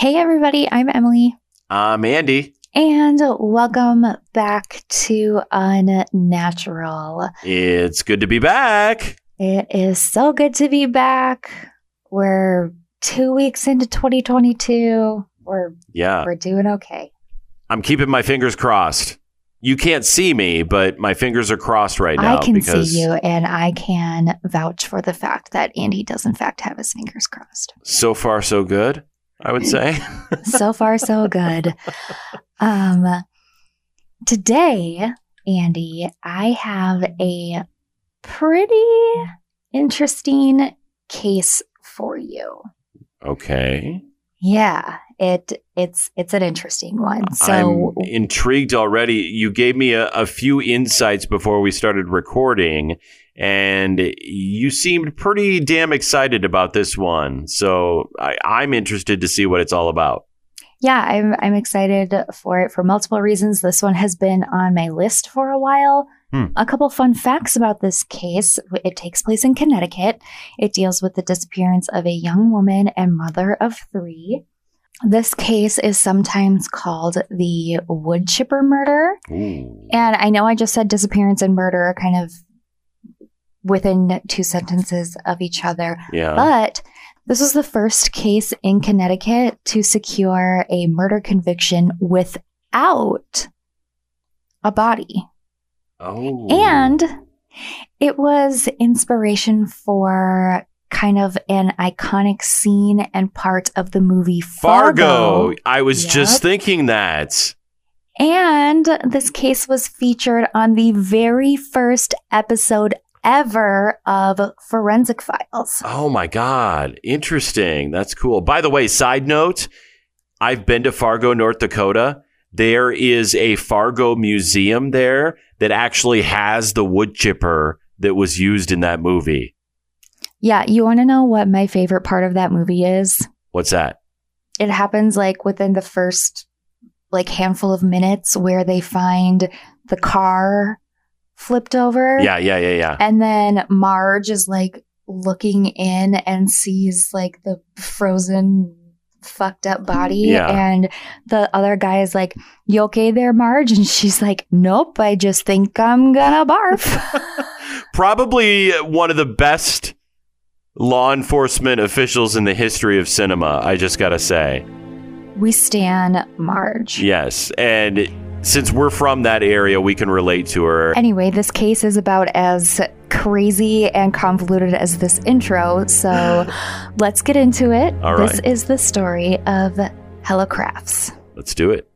Hey, everybody, I'm Emily, I'm Andy. and welcome back to Unnatural. It's good to be back. It is so good to be back. We're two weeks into 2022. We're, Yeah, we're doing okay. I'm keeping my fingers crossed. You can't see me, but my fingers are crossed right now I can because see you, and I can vouch for the fact that Andy does, in fact, have his fingers crossed. so far so good. I would say. so far so good. Um today andy i have a pretty interesting case for you. Okay, yeah it it's it's an interesting one. So I'm intrigued already. You gave me a, a few insights before we started recording, and you seemed pretty damn excited about this one. So I, I'm interested to see what it's all about. yeah i'm i'm excited for it for multiple reasons this one has been on my list for a while Hmm. a couple fun facts about this case it takes place in connecticut it deals with the disappearance of a young woman and mother of three this case is sometimes called the wood chipper murder Ooh. and i know i just said disappearance and murder are kind of within two sentences of each other Yeah. but this was the first case in Connecticut to secure a murder conviction without a body. oh. And it was inspiration for kind of an iconic scene and part of the movie Fargo. Fargo. I was Yep. just thinking that. And this case was featured on the very first episode ever of Forensic Files. Oh my God. Interesting. That's cool. By the way, side note I've been to Fargo, North Dakota. There is a Fargo museum there that actually has the wood chipper that was used in that movie. Yeah, you want to know what my favorite part of that movie is? What's that? it happens like within the first like handful of minutes where they find the car flipped over Yeah, yeah, yeah, yeah. and then marge is like looking in and sees like the frozen fucked up body Yeah. and the other guy is like you okay there marge and she's like nope i just think i'm gonna barf Probably one of the best law enforcement officials in the history of cinema, I just got to say. we stan marge Yes. And since we're from that area, we can relate to her. Anyway, this case is about as crazy and convoluted as this intro, so let's get into it. All This is the story of Hella Crafts. Let's do it.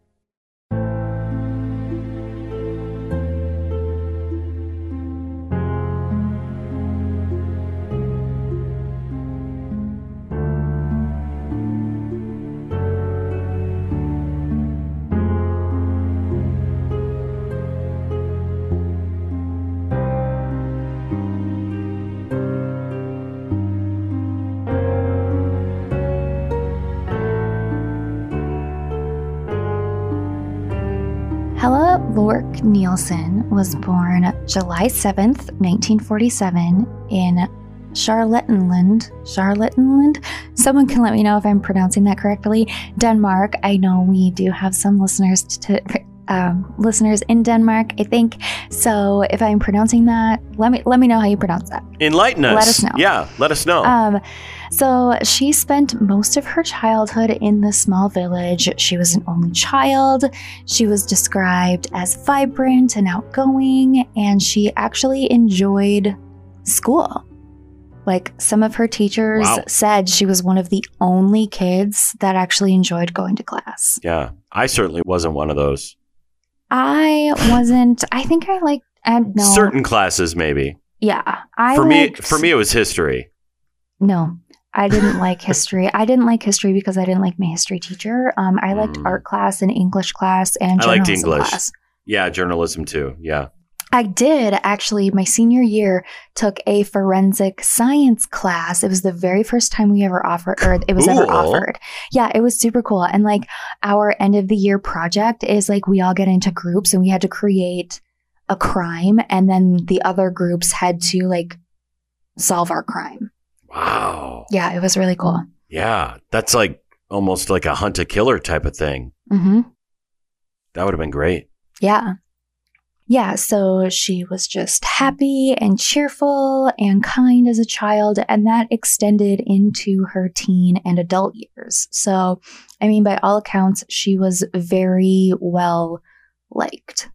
Nielsen was born July 7th, 1947, in Charlottenland. Charlottenland? Someone can let me know if I'm pronouncing that correctly. Denmark. I know we do have some listeners to. Um, listeners in Denmark, I think. So if I'm pronouncing that, let me let me know how you pronounce that. Enlighten us. Let us know. Yeah, let us know. Um, so she spent most of her childhood in the small village. She was an only child. She was described as vibrant and outgoing, and she actually enjoyed school. Like some of her teachers Wow. said she was one of the only kids that actually enjoyed going to class. yeah, I certainly wasn't one of those. I wasn't, I think I like, I uh, no. Certain classes, maybe. Yeah. I for me, for me, it was history. No, I didn't like history. I didn't like history because I didn't like my history teacher. Um, I liked Mm. art class and English class and I liked English. class. Yeah, journalism too. Yeah. I did actually. My senior year took a forensic science class. It was the very first time we ever offered, or it was ever offered. Yeah, it was super cool. And like our end of the year project is like we all get into groups and we had to create a crime, and then the other groups had to like solve our crime. Wow. Yeah, it was really cool. Yeah, that's like almost like a hunt a killer type of thing. Mm-hmm. That would have been great. Yeah. Yeah, so she was just happy and cheerful and kind as a child, and that extended into her teen and adult years. So, I mean, by all accounts, she was very well liked.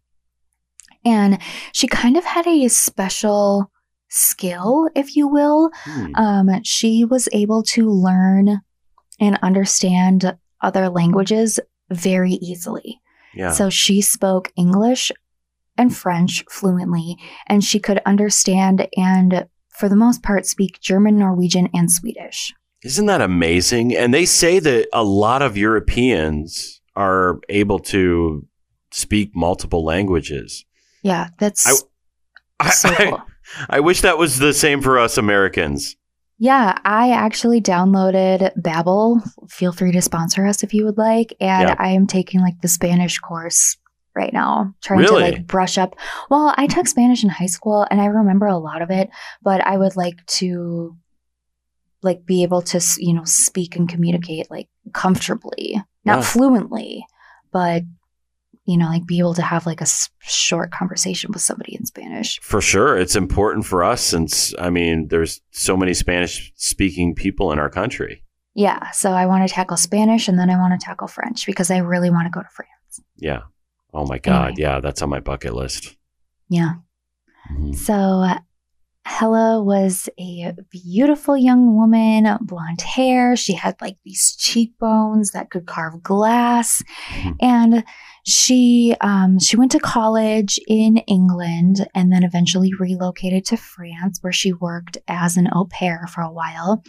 And she kind of had a special skill, if you will. Hmm. Um, she was able to learn and understand other languages very easily. Yeah. So she spoke English and French fluently, and she could understand and, for the most part, speak German, Norwegian, and Swedish. Isn't that amazing? And they say that a lot of Europeans are able to speak multiple languages. Yeah, that's I- I, so cool. I wish that was the same for us Americans. Yeah, I actually downloaded Babbel. Feel free to sponsor us if you would like. And Yeah. I am taking like the Spanish course right now, trying Really? to like brush up. Well, I took Spanish in high school and I remember a lot of it, but I would like to like be able to, you know, speak and communicate like comfortably, not Yeah. fluently, but you know, like be able to have like a s- short conversation with somebody in Spanish. For sure. It's important for us since, I mean, there's so many Spanish speaking people in our country. Yeah, so I want to tackle Spanish and then I want to tackle French because I really want to go to France. Yeah. Oh my God. Anyway. Yeah. That's on my bucket list. Yeah. Mhm. So uh, Hella was a beautiful young woman, blonde hair. She had like these cheekbones that could carve glass, Mhm. and she um, she went to college in England and then eventually relocated to France, where she worked as an au pair for a while.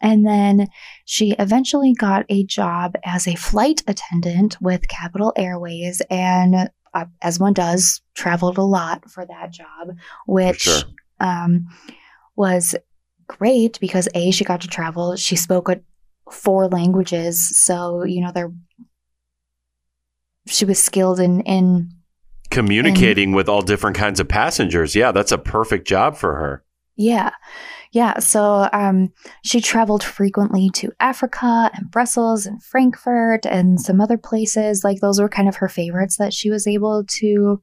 And then she eventually got a job as a flight attendant with Capital Airways and, uh, as one does, traveled a lot for that job, which sure. Um, was great because A, she got to travel. She spoke four languages. So, you know, there, she was skilled in, in Communicating with all different kinds of passengers. Yeah. That's a perfect job for her. Yeah. Yeah. So um, she traveled frequently to Africa and Brussels and Frankfurt and some other places. Like those were kind of her favorites that she was able to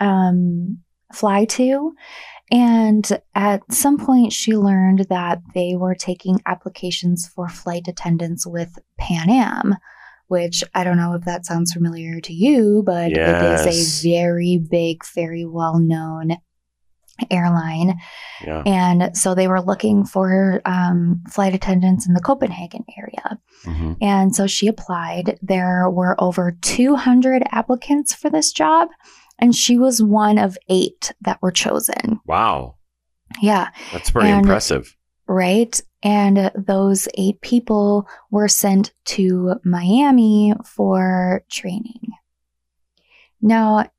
um, fly to. And at some point, she learned that they were taking applications for flight attendants with Pan Am, which I don't know if that sounds familiar to you, but it Yes. is a very big, very well known airline. Yeah. And so they were looking for um, flight attendants in the Copenhagen area. hmm And so she applied. There were over 200 applicants for this job, and she was one of eight that were chosen. Wow. Yeah, That's pretty And- impressive. right. And those eight people were sent to Miami for training. Now,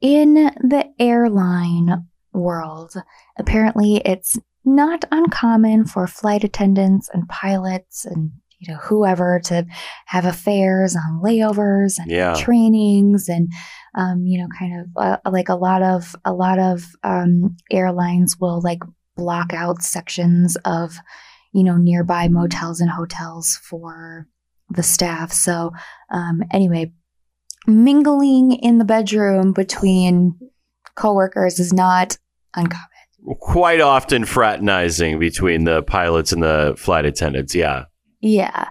in the airline world, apparently it's not uncommon for flight attendants and pilots and you know whoever to have affairs on layovers and Yeah. trainings and um, you know kind of uh, like a lot of a lot of um, airlines will like block out sections of you know nearby motels and hotels for the staff so um, anyway mingling in the bedroom between coworkers is not uncommon Quite often fraternizing between the pilots and the flight attendants. Yeah. Yeah.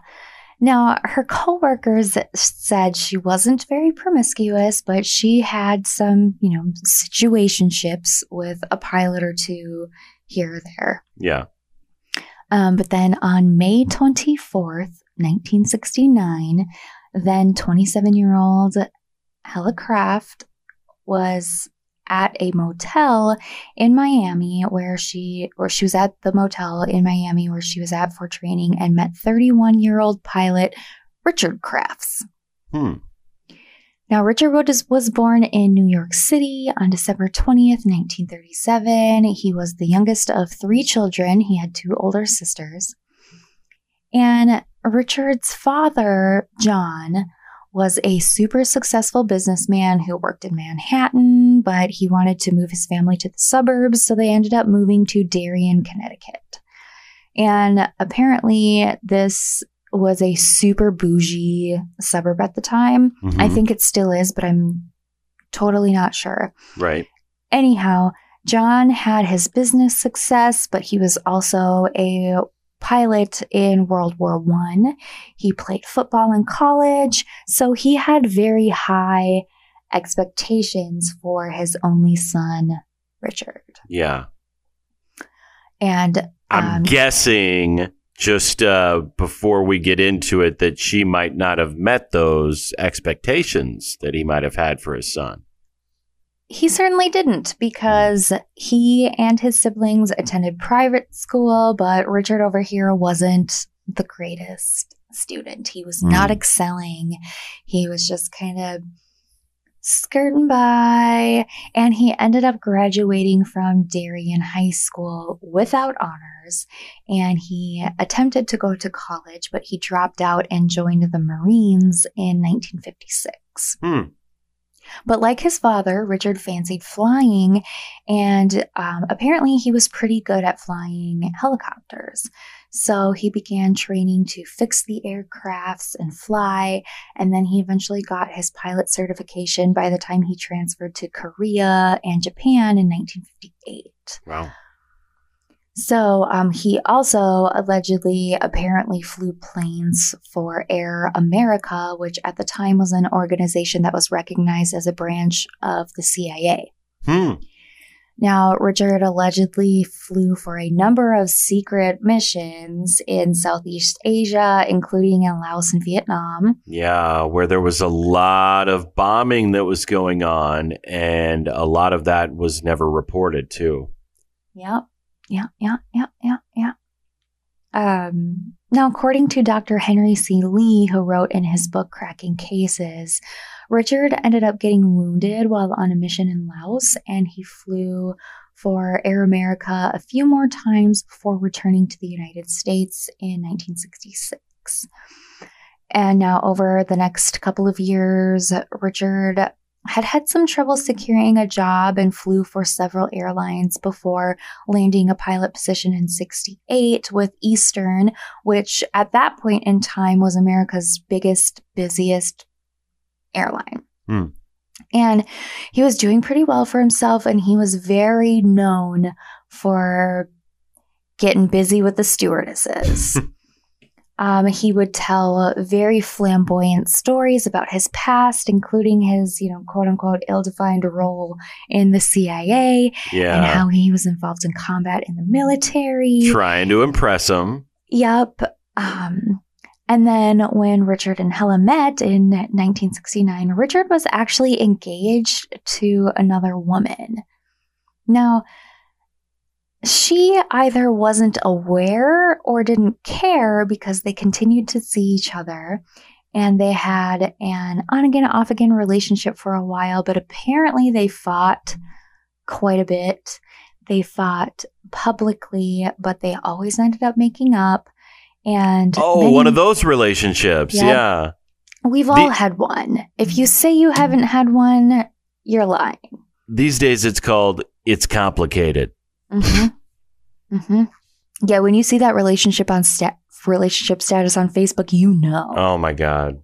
Now, her coworkers said she wasn't very promiscuous, but she had some, you know, situationships with a pilot or two here or there. Yeah. Um, but then on May 24th, 1969, then 27 year old Hella Craft was at a motel in Miami where she or she was at the motel in Miami where she was at for training and met 31 year old pilot Richard Crafts. Hmm. Now, Richard was, was born in New York City on December 20th, 1937. He was the youngest of three children. He had two older sisters. And Richard's father, John, was a super successful businessman who worked in Manhattan, but he wanted to move his family to the suburbs, so they ended up moving to Darien, Connecticut. And apparently, this was a super bougie suburb at the time. I Mhm. think it still is, but I'm totally not sure. right. Anyhow, John had his business success, but he was also a pilot in World War One. He played football in college, so he had very high expectations for his only son, Richard. Yeah. And I'm um, guessing just uh, before we get into it that she might not have met those expectations that he might have had for his son. He certainly didn't because he and his siblings attended private school, but Richard over here wasn't the greatest student. He was not Mm. excelling. He was just kind of skirting by, and he ended up graduating from Darien High School without honors. And he attempted to go to college, but he dropped out and joined the Marines in 1956. Hmm. But like his father, Richard fancied flying, and um, apparently he was pretty good at flying helicopters. So he began training to fix the aircrafts and fly, and then he eventually got his pilot certification by the time he transferred to Korea and Japan in 1958. Wow. So um, he also allegedly apparently flew planes for Air America, which at the time was an organization that was recognized as a branch of the CIA. Hmm. Now, Richard allegedly flew for a number of secret missions in Southeast Asia, including in Laos and Vietnam. Yeah, where there was a lot of bombing that was going on, and a lot of that was never reported, too. Yep. Yeah, yeah, yeah, yeah, yeah. Um, now, according to Dr. Henry C. Lee, who wrote in his book Cracking Cases, Richard ended up getting wounded while on a mission in Laos, and he flew for Air America a few more times before returning to the United States in 1966. And now, over the next couple of years, Richard had had some trouble securing a job and flew for several airlines before landing a pilot position in 68 with Eastern, which at that point in time was America's biggest, busiest airline. Hmm. And he was doing pretty well for himself, and he was very known for getting busy with the stewardesses. Um, he would tell very flamboyant stories about his past, including his, you know, quote unquote, ill defined role in the CIA yeah. and how he was involved in combat in the military. Trying to impress him. Yep. Um, and then when Richard and Hella met in 1969, Richard was actually engaged to another woman. Now, she either wasn't aware or didn't care because they continued to see each other and they had an on again, off again relationship for a while, but apparently they fought quite a bit. They fought publicly, but they always ended up making up. And Oh, many- one of those relationships. Yep. Yeah. We've all The- had one. If you say you haven't had one, you're lying. These days it's called It's Complicated. Mm-hmm. mm-hmm. Yeah, when you see that relationship on sta- relationship status on Facebook, you know. Oh my god.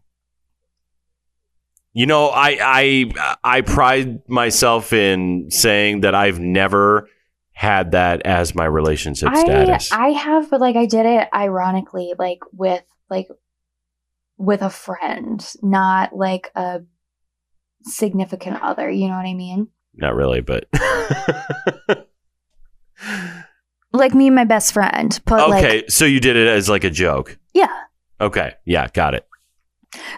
You know, I I I pride myself in saying that I've never had that as my relationship I status. I have, but like I did it ironically, like with like with a friend, not like a significant other. You know what I mean? Not really, but Like me and my best friend, but okay. like so you did it as like a joke. yeah. Okay, yeah, got it.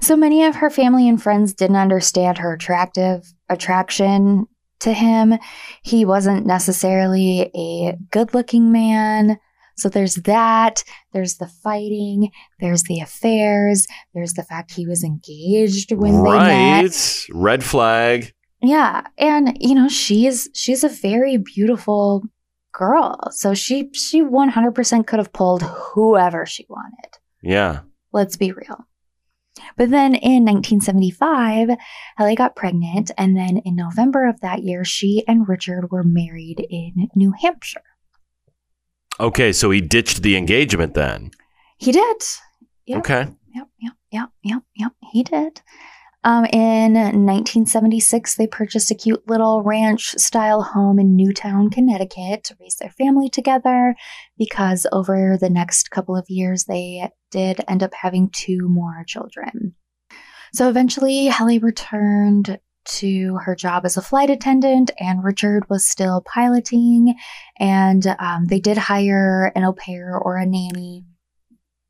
So many of her family and friends didn't understand her attractive attraction to him. He wasn't necessarily a good looking man. So there's that. There's the fighting. There's the affairs. There's the fact he was engaged when they met. right, red flag. Yeah. And, you know, she's, she's a very beautiful girl. So she, she 100% could have pulled whoever she wanted. Yeah. Let's be real. But then in 1975, Ellie got pregnant, and then in November of that year, she and Richard were married in New Hampshire. Okay, so he ditched the engagement then. He did. Yep. Okay. Yep, yep, yep, yep, yep. He did. Um, in 1976, they purchased a cute little ranch style home in Newtown, Connecticut to raise their family together because over the next couple of years, they did end up having two more children. So eventually, Helly returned to her job as a flight attendant, and Richard was still piloting. And um, they did hire an au pair or a nanny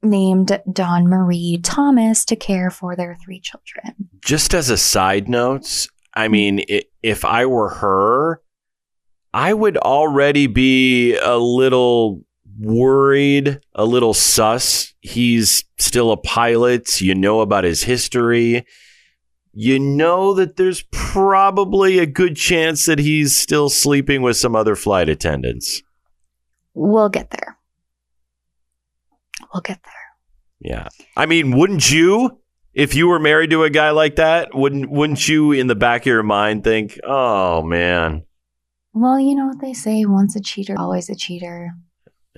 named Dawn Marie Thomas to care for their three children. Just as a side note, I mean, if I were her, I would already be a little worried, a little sus. He's still a pilot. You know about his history. You know that there's probably a good chance that he's still sleeping with some other flight attendants. We'll get there. We'll get there. Yeah. I mean, wouldn't you if you were married to a guy like that, wouldn't wouldn't you in the back of your mind think, "Oh man, Well, you know what they say once a cheater, always a cheater.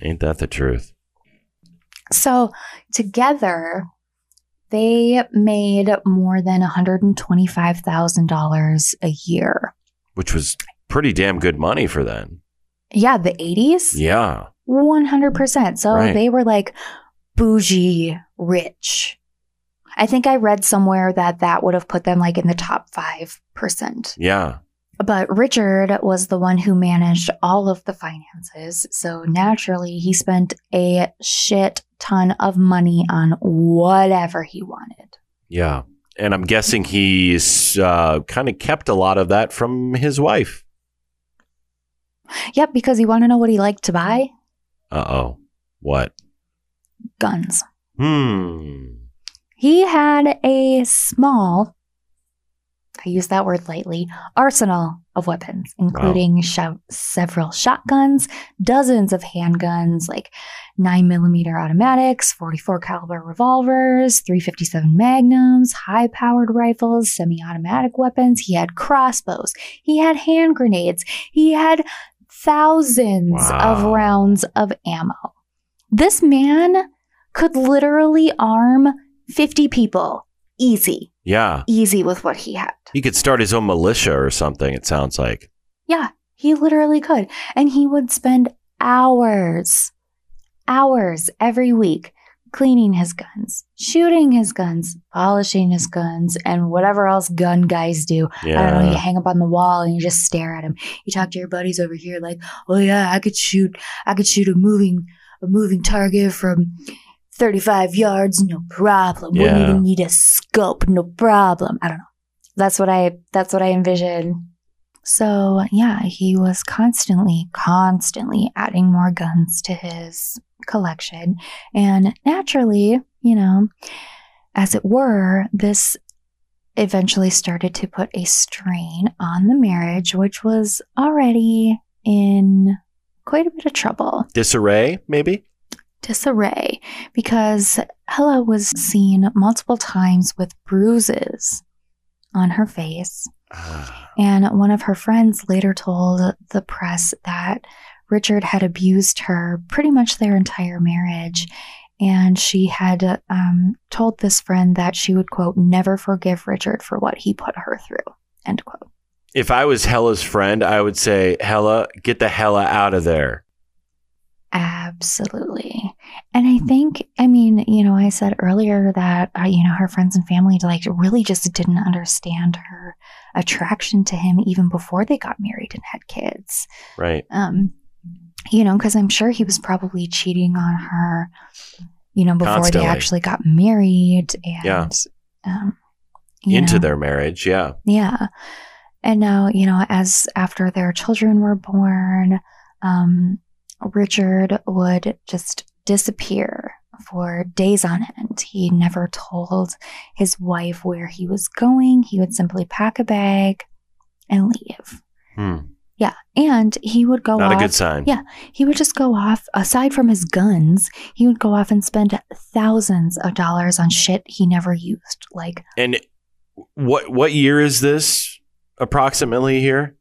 ain't that the truth?" So, together, they made more than $125,000 a year. Which was pretty damn good money for then. Yeah, the 80s? Yeah. 100%. So Right. they were like bougie rich. I think I read somewhere that that would have put them like in the top 5%. Yeah. But Richard was the one who managed all of the finances. So naturally, he spent a shit ton of money on whatever he wanted. Yeah. And I'm guessing he's uh, kind of kept a lot of that from his wife. Yep, because you want to know what he liked to buy? Uh oh. What? Guns. Hmm. He had a small, I use that word lightly, arsenal of weapons, including sho- several shotguns, dozens of handguns, like 9 millimeter automatics, 44 caliber revolvers, 357 magnums, high powered rifles, semi automatic weapons. He had crossbows. He had hand grenades. He had thousands of rounds of ammo. This man could literally arm 50 people. Easy. Yeah. Easy with what he had. He could start his own militia or something, it sounds like. Yeah, he literally could. And he would spend hours, hours every week cleaning his guns, shooting his guns, polishing his guns, and whatever else gun guys do. Yeah. I don't know, you hang up on the wall and you just stare at him. You talk to your buddies over here like, oh yeah, I could shoot, I could shoot a moving, a moving target from 35 yards, no problem. Wouldn't even need a scope, no problem. I don't know. That's what I, that's what I envision. So yeah, he was constantly, constantly adding more guns to his collection. And naturally, you know, as it were, this eventually started to put a strain on the marriage, which was already in quite a bit of trouble, Disarray, maybe? Disarray, because Hella was seen multiple times with bruises on her face. Ah, And one of her friends later told the press that Richard had abused her pretty much their entire marriage. And she had um, told this friend that she would, quote, never forgive Richard for what he put her through, end quote. If I was Hella's friend, I would say, Hella, get the Hella out of there. Absolutely. And I think, I mean, you know, I said earlier that, uh, you know, her friends and family, like, really just didn't understand her attraction to him even before they got married and had kids. Right. um you know because i'm sure he was probably cheating on her you know before Constantly. they actually got married and Yeah. um, Into know, their marriage. Yeah. yeah and now you know as after their children were born um richard would just disappear for days on end he never told his wife where he was going he would simply pack a bag and leave Hmm. yeah and he would go Not off a good sign. Yeah. he would just go off aside from his guns he would go off and spend thousands of dollars on shit he never used like And what what year is this approximately here?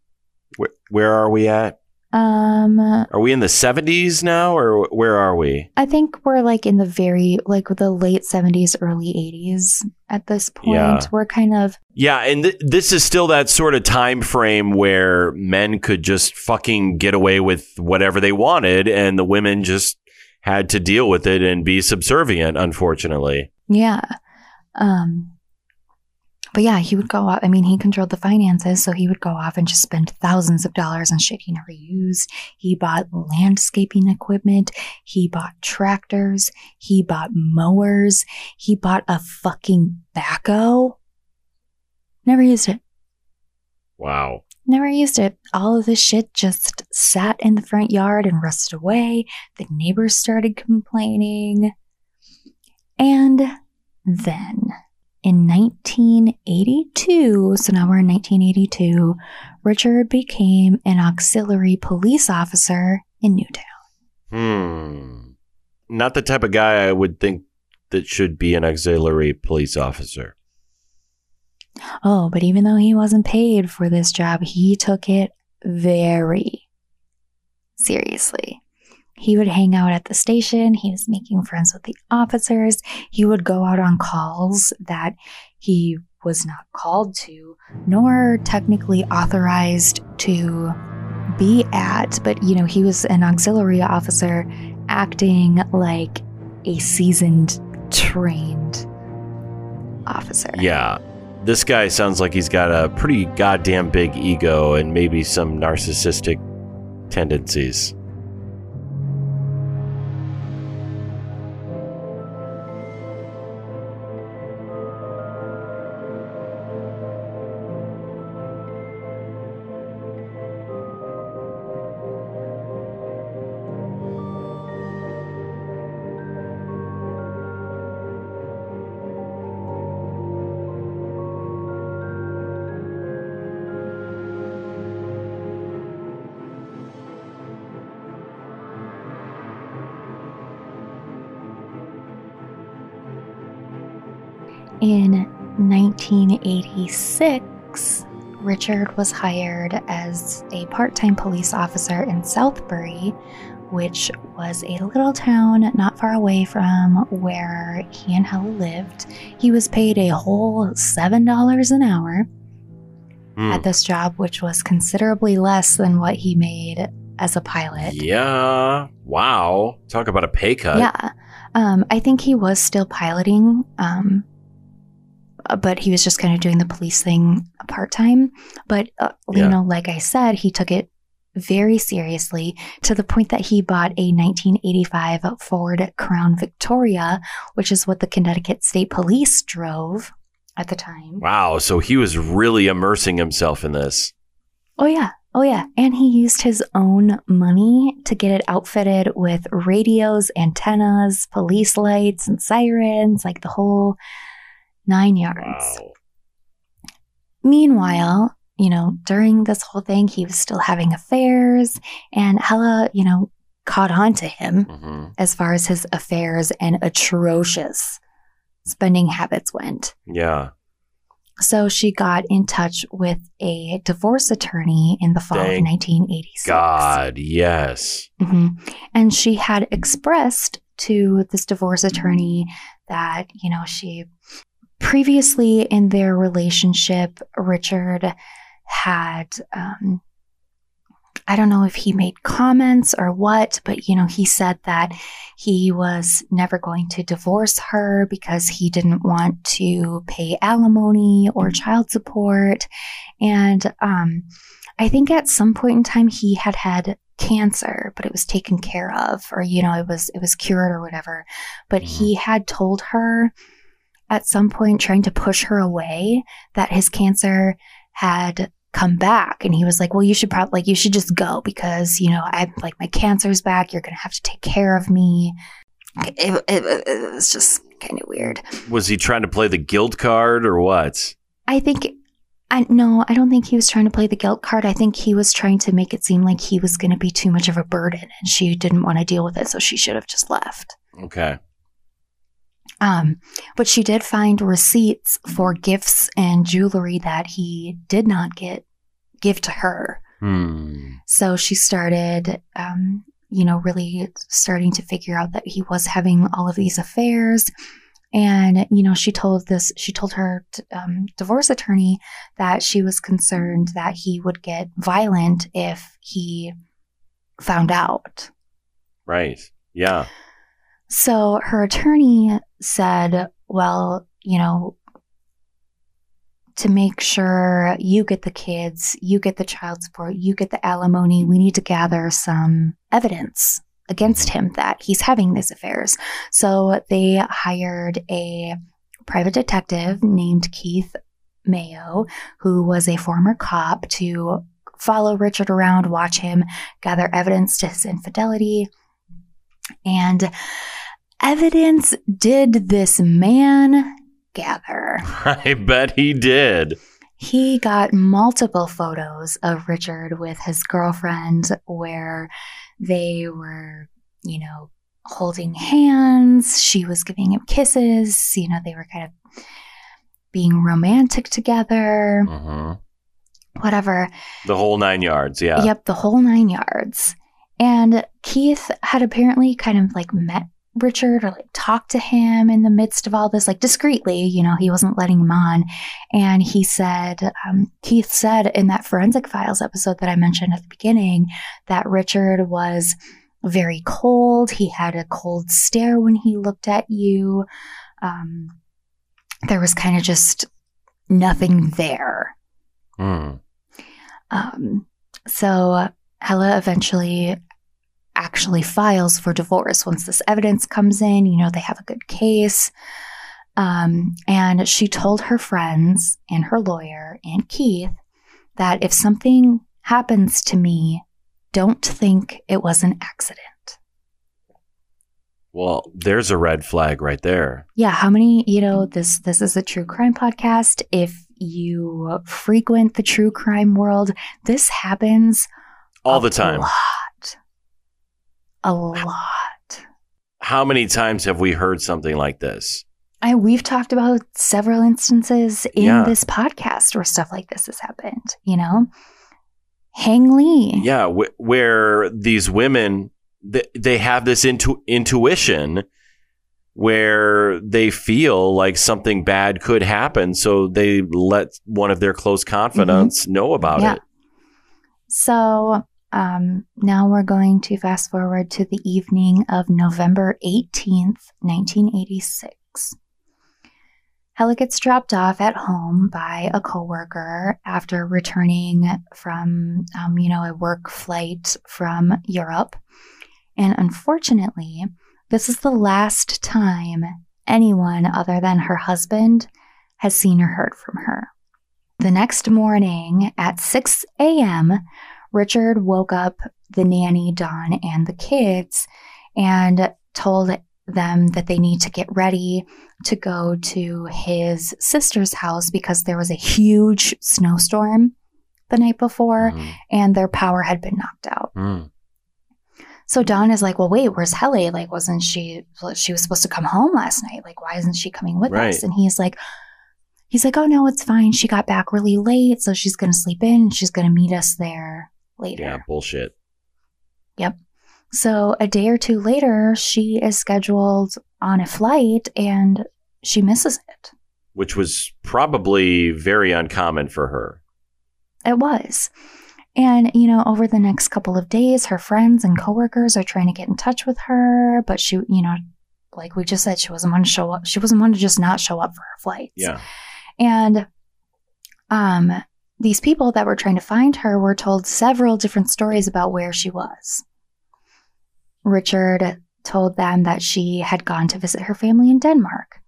Where, where are we at? Um, Are we in the 70s now or where are we? I think we're like in the very like the late seventies, early eighties at this point. Yeah. We're kind of Yeah, and th- this is still that sort of time frame where men could just fucking get away with whatever they wanted and the women just had to deal with it and be subservient, unfortunately. yeah. Um, but yeah, he would go off. I mean, he controlled the finances, so he would go off and just spend thousands of dollars on shit he never used. He bought landscaping equipment. He bought tractors. He bought mowers. He bought a fucking backhoe. Never used it. Wow. Never used it. All of this shit just sat in the front yard and rusted away. The neighbors started complaining. And then in 1982, so now we're in 1982, Richard became an auxiliary police officer in Newtown. Hmm. Not the type of guy I would think that should be an auxiliary police officer. Oh, but even though he wasn't paid for this job, he took it very seriously. He would hang out at the station. He was making friends with the officers. He would go out on calls that he was not called to, nor technically authorized to be at. But, you know, he was an auxiliary officer acting like a seasoned, trained officer. Yeah. This guy sounds like he's got a pretty goddamn big ego and maybe some narcissistic tendencies. Richard was hired as a part time police officer in Southbury, which was a little town not far away from where he and Hella lived. He was paid a whole $7 an hour Hmm. at this job, which was considerably less than what he made as a pilot. Yeah. Wow. Talk about a pay cut. Yeah. Um, I think he was still piloting, um, but he was just kind of doing the police thing part time. But, uh, you know, like I said, he took it very seriously to the point that he bought a 1985 Ford Crown Victoria, which is what the Connecticut State Police drove at the time. Wow. So he was really immersing himself in this. Oh, yeah. Oh, yeah. And he used his own money to get it outfitted with radios, antennas, police lights, and sirens, like the whole nine yards. Wow. Meanwhile, you know, during this whole thing, he was still having affairs, and Hella, you know, caught on to him hmm as far as his affairs and atrocious spending habits went. Yeah. So she got in touch with a divorce attorney in the fall Thank of 1986. God. Yes. hmm And she had expressed to this divorce attorney that, you know, she previously in their relationship, Richard had, um, I don't know if he made comments or what, but, you know, he said that he was never going to divorce her because he didn't want to pay alimony or child support. And, um, I think at some point in time he had had cancer, but it was taken care of, or you know, it was it was cured or whatever. But he had told her at some point, trying to push her away, that his cancer had come back, and he was like, "Well, you should probably like you should just go because you know I like my cancer's back. You're gonna have to take care of me." It, it, it was just kind of weird. Was he trying to play the guilt card or what? I think. I, no, I don't think he was trying to play the guilt card. I think he was trying to make it seem like he was going to be too much of a burden and she didn't want to deal with it, so she should have just left. Okay. Um, but she did find receipts for gifts and jewelry that he did not get give to her. Hmm. So she started, um, you know, really starting to figure out that he was having all of these affairs. And, you know, she told this, she told her um, divorce attorney that she was concerned that he would get violent if he found out. Right. Yeah. So her attorney said, well, you know, to make sure you get the kids, you get the child support, you get the alimony, we need to gather some evidence against him that he's having these affairs. So they hired a private detective named Keith Mayo, who was a former cop, to follow Richard around, watch him, gather evidence to his infidelity. And evidence did this man gather? I bet he did. He got multiple photos of Richard with his girlfriend where they were, you know, holding hands. She was giving him kisses. You know, they were kind of being romantic together. Mhm. Whatever. The whole nine yards. Yeah. Yep, the whole nine yards. And Keith had apparently kind of like met Richard or like talked to him in the midst of all this, like discreetly, you know, he wasn't letting him on. And he said, um, Keith said in that Forensic Files episode that I mentioned at the beginning that Richard was very cold. He had a cold stare when he looked at you. Um, there was kind of just nothing there. Hmm. Um, so Hella eventually actually files for divorce once this evidence comes in. You know, they have a good case. Um, and she told her friends and her lawyer and Keith that if something happens to me, don't think it was an accident. Well, there's a red flag right there. Yeah, how many, you know, this this is a true crime podcast. If you frequent the true crime world, this happens All the time. lot. A lot. How many times have we heard something like this? I we've talked about several instances in Yeah. this podcast where stuff like this has happened, you know? Hang Lee. Yeah, wh- where these women th- they have this intu- intuition where they feel like something bad could happen, so they let one of their close confidants know about Mm-hmm. Yeah. it. So um, now we're going to fast forward to the evening of November 18th, 1986. Hella gets dropped off at home by a coworker after returning from, um, you know, a work flight from Europe. And unfortunately, this is the last time anyone other than her husband has seen or heard from her. The next morning at 6 a.m., Richard woke up the nanny, Dawn, and the kids and told them that they need to get ready to go to his sister's house because there was a huge snowstorm the night before Mm, and their power had been knocked out. mm. So Dawn is like, "Well, wait, where's Helly? Like, wasn't she? She was supposed to come home last night. Like, why isn't she coming with Right. us?" And he's like, "He's like, oh no, it's fine. She got back really late, so she's gonna sleep in. and She's gonna meet us there later." Yeah, bullshit. Yep. So a day or two later, she is scheduled on a flight and she misses it. Which was probably very uncommon for her. It was. And, you know, over the next couple of days, her friends and coworkers are trying to get in touch with her, but she, you know, like we just said, she wasn't one to show up. She wasn't one to just not show up for her flights. Yeah. And um, these people that were trying to find her were told several different stories about where she was. Richard told them that she had gone to visit her family in Denmark,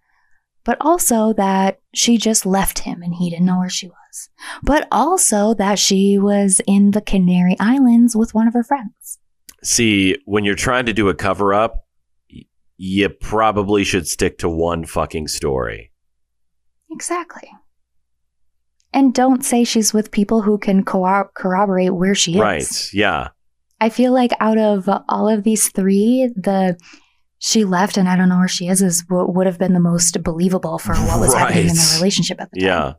but also that she just left him and he didn't know where she was, but also that she was in the Canary Islands with one of her friends. See, when you're trying to do a cover up, you probably should stick to one fucking story. Exactly. And don't say she's with people who can co- corroborate where she is. Right. Yeah. I feel like out of all of these three, the she left and I don't know where she is is what would have been the most believable for what was happening in Right. the relationship at the time. Yeah.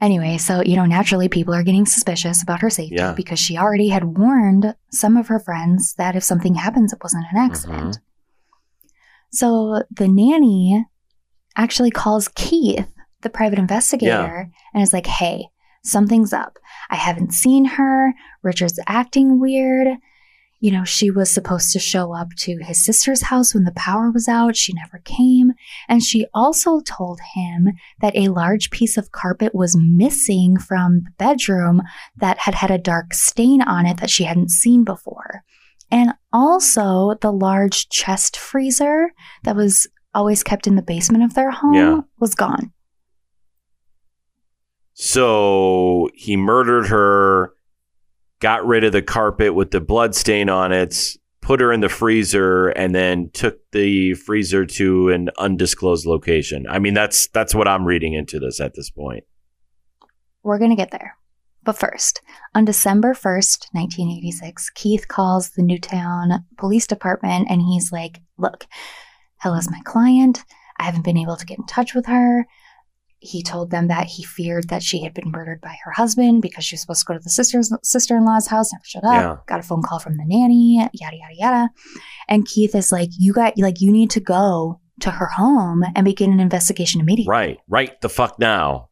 Anyway, so, you know, naturally people are getting suspicious about her safety Yeah. because she already had warned some of her friends that if something happens, it wasn't an accident. Mm-hmm. So the nanny actually calls Keith, the private investigator, and is like, hey, something's up. I haven't seen her. Richard's acting weird. You know, she was supposed to show up to his sister's house when the power was out. She never came. And she also told him that a large piece of carpet was missing from the bedroom that had had a dark stain on it that she hadn't seen before. And also the large chest freezer that was always kept in the basement of their home Yeah. was gone. So he murdered her, got rid of the carpet with the blood stain on it, put her in the freezer, and then took the freezer to an undisclosed location. I mean, that's that's what I'm reading into this at this point. We're to get there. But first, on December 1st, 1986, Keith calls the Newtown Police Department and he's like, Look, Helle's my client. I haven't been able to get in touch with her. He told them that he feared that she had been murdered by her husband because she was supposed to go to the sister's sister-in-law's house, never showed up. Yeah. Got a phone call from the nanny, yada yada yada. And Keith is like, You got like you need to go to her home and begin an investigation immediately. Right, right the fuck now.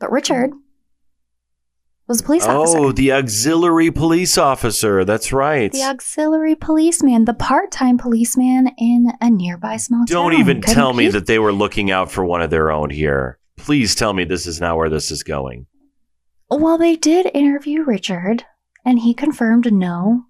But Richard was a police officer. Oh, the auxiliary police officer. That's right. The auxiliary policeman, the part-time policeman in a nearby small town. Don't even Couldn't tell me he- that they were looking out for one of their own here. Please tell me this is not where this is going. Well, they did interview Richard, and he confirmed no.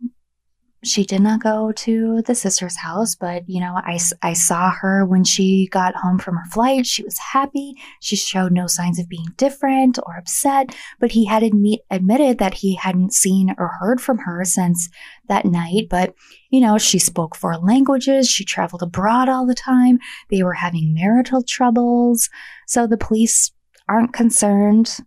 She did not go to the sister's house, but you know, I, I saw her when she got home from her flight. She was happy. She showed no signs of being different or upset, but he had admit, admitted that he hadn't seen or heard from her since that night. But you know, she spoke four languages. She traveled abroad all the time. They were having marital troubles. So the police aren't concerned.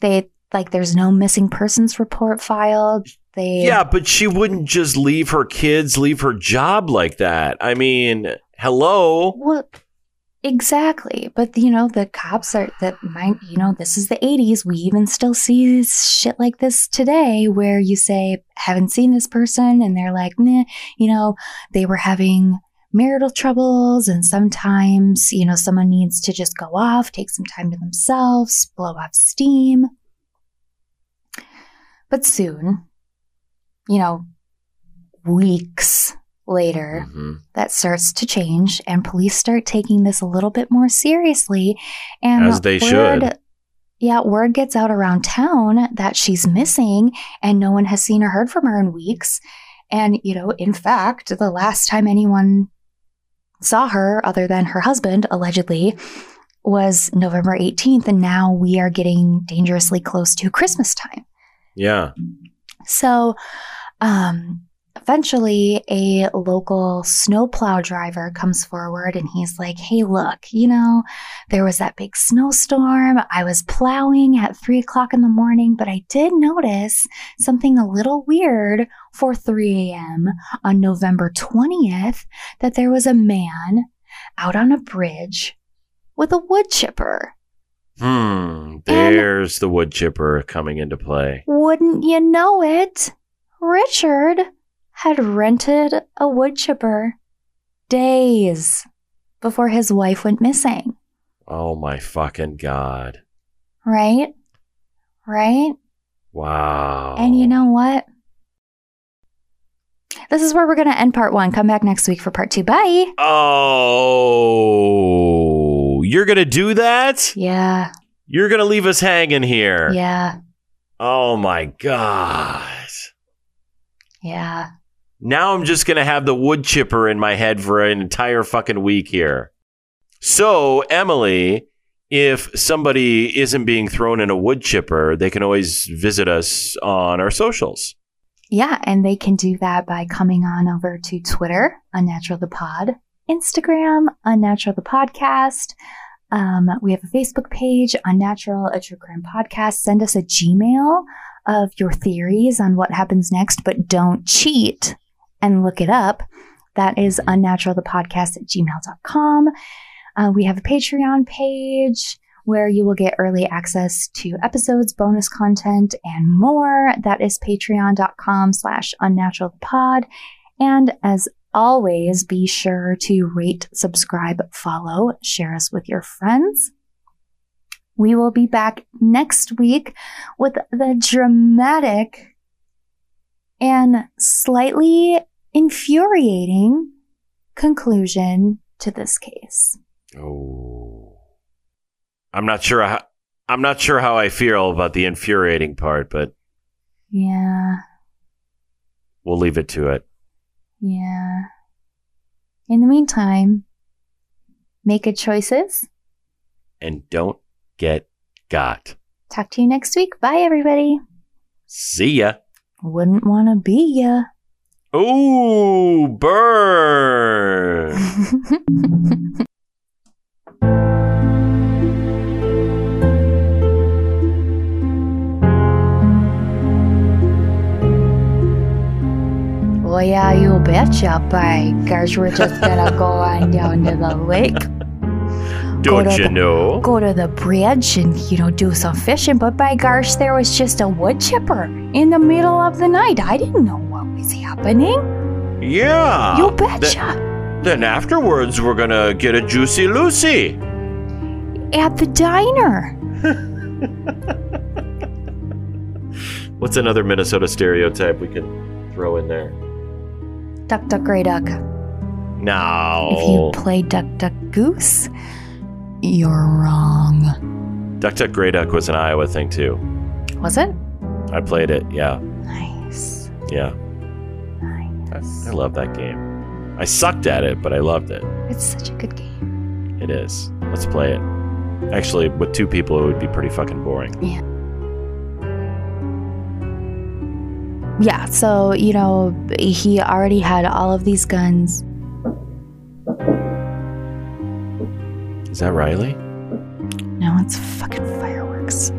They like there's no missing persons report filed. They Yeah, but she wouldn't just leave her kids, leave her job like that. I mean, hello. Well, exactly. But you know, the cops are that might you know, this is the 80s. We even still see shit like this today where you say, haven't seen this person, and they're like, nah, you know, they were having marital troubles, and sometimes, you know, someone needs to just go off, take some time to themselves, blow off steam. But soon, you know, weeks later, Mhm. that starts to change and police start taking this a little bit more seriously and As they should. yeah word gets out around town that she's missing and no one has seen or heard from her in weeks and you know in fact the last time anyone saw her other than her husband allegedly was november 18th and now we are getting dangerously close to christmas time Yeah. So, um, eventually, a local snowplow driver comes forward and he's like, Hey, look, you know, there was that big snowstorm. I was plowing at three o'clock in the morning, but I did notice something a little weird for 3 a.m. on November 20th that there was a man out on a bridge with a wood chipper. Hmm. There's the wood chipper coming into play. Wouldn't you know it? Richard had rented a wood chipper days before his wife went missing, Oh my fucking god. right? Right? Wow. And you know what? This is where we're going to end part one. Come back next week for part two. Bye. Oh, you're going to do that? Yeah. You're going to leave us hanging here. Yeah. Oh my god. Yeah. Now I'm just going to have the wood chipper in my head for an entire fucking week here. So, Emily, if somebody isn't being thrown in a wood chipper, they can always visit us on our socials. Yeah, and they can do that by coming on over to Twitter, Unnatural the Pod, Instagram, Unnatural the Podcast. Um, we have a Facebook page, Unnatural, a true crime podcast. Send us a Gmail of your theories on what happens next, but don't cheat and look it up. That is unnatural the podcast at gmail.com. Uh, we have a Patreon page where you will get early access to episodes, bonus content, and more. That is patreon.com slash unnaturalpod. And as always, be sure to rate, subscribe, follow, share us with your friends. We will be back next week with the dramatic and slightly infuriating conclusion to this case. Oh. I'm not sure how I'm not sure how I feel about the infuriating part, but Yeah, we'll leave it to it. Yeah. In the meantime, make good choices. And don't get got. Talk to you next week. Bye, everybody. See ya. Wouldn't want to be ya. Ooh, burn. yeah, you betcha. Bye. Guys, we're just gonna go on down to the lake. Don't you the- know? go to the bridge and you know do some fishing but by gosh there was just a wood chipper in the middle of the night i didn't know what was happening Yeah. you Th- betcha then afterwards, we're gonna get a juicy Lucy. at the diner What's another Minnesota stereotype we can throw in there? Duck duck gray duck No. if you play duck duck goose you're wrong Duck Duck Grey Duck was an Iowa thing too. was it I played it. Yeah, nice yeah. I, nice I love that game. I sucked at it, but I loved it. it's such a good game It is. Let's play it. Actually, with two people, it would be pretty fucking boring. yeah so you know he already had all of these guns Is that Riley? No, it's fucking fireworks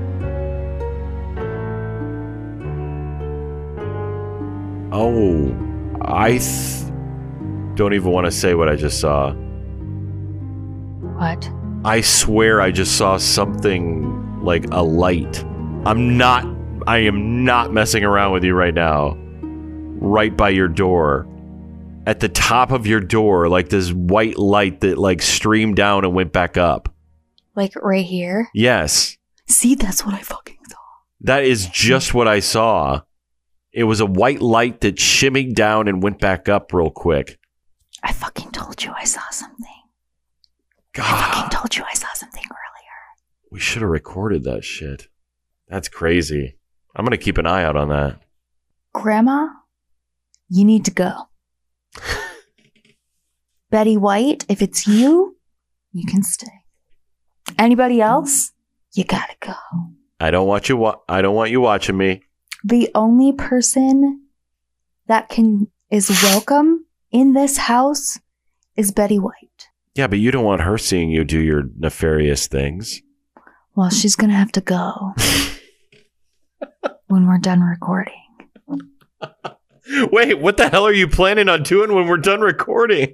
Oh, I th- don't even want to say what I just saw. what I swear I just saw something like a light. I'm not I am not messing around with you right now. Right by your door. At the top of your door, like this white light that like streamed down and went back up. like right here Yes. see that's what i fucking saw That is just what I saw. It was a white light that shimmied down and went back up real quick. I fucking told you I saw something. God. I fucking told you I saw something earlier. we should have recorded that shit. That's crazy. I'm going to keep an eye out on that. Grandma, you need to go. Betty White, if it's you, you can stay. Anybody else? You gotta go. I don't want you wa- I don't want you watching me. The only person that can is welcome in this house is Betty White. Yeah, but you don't want her seeing you do your nefarious things. Well, she's gonna have to go when we're done recording. Wait, what the hell are you planning on doing when we're done recording?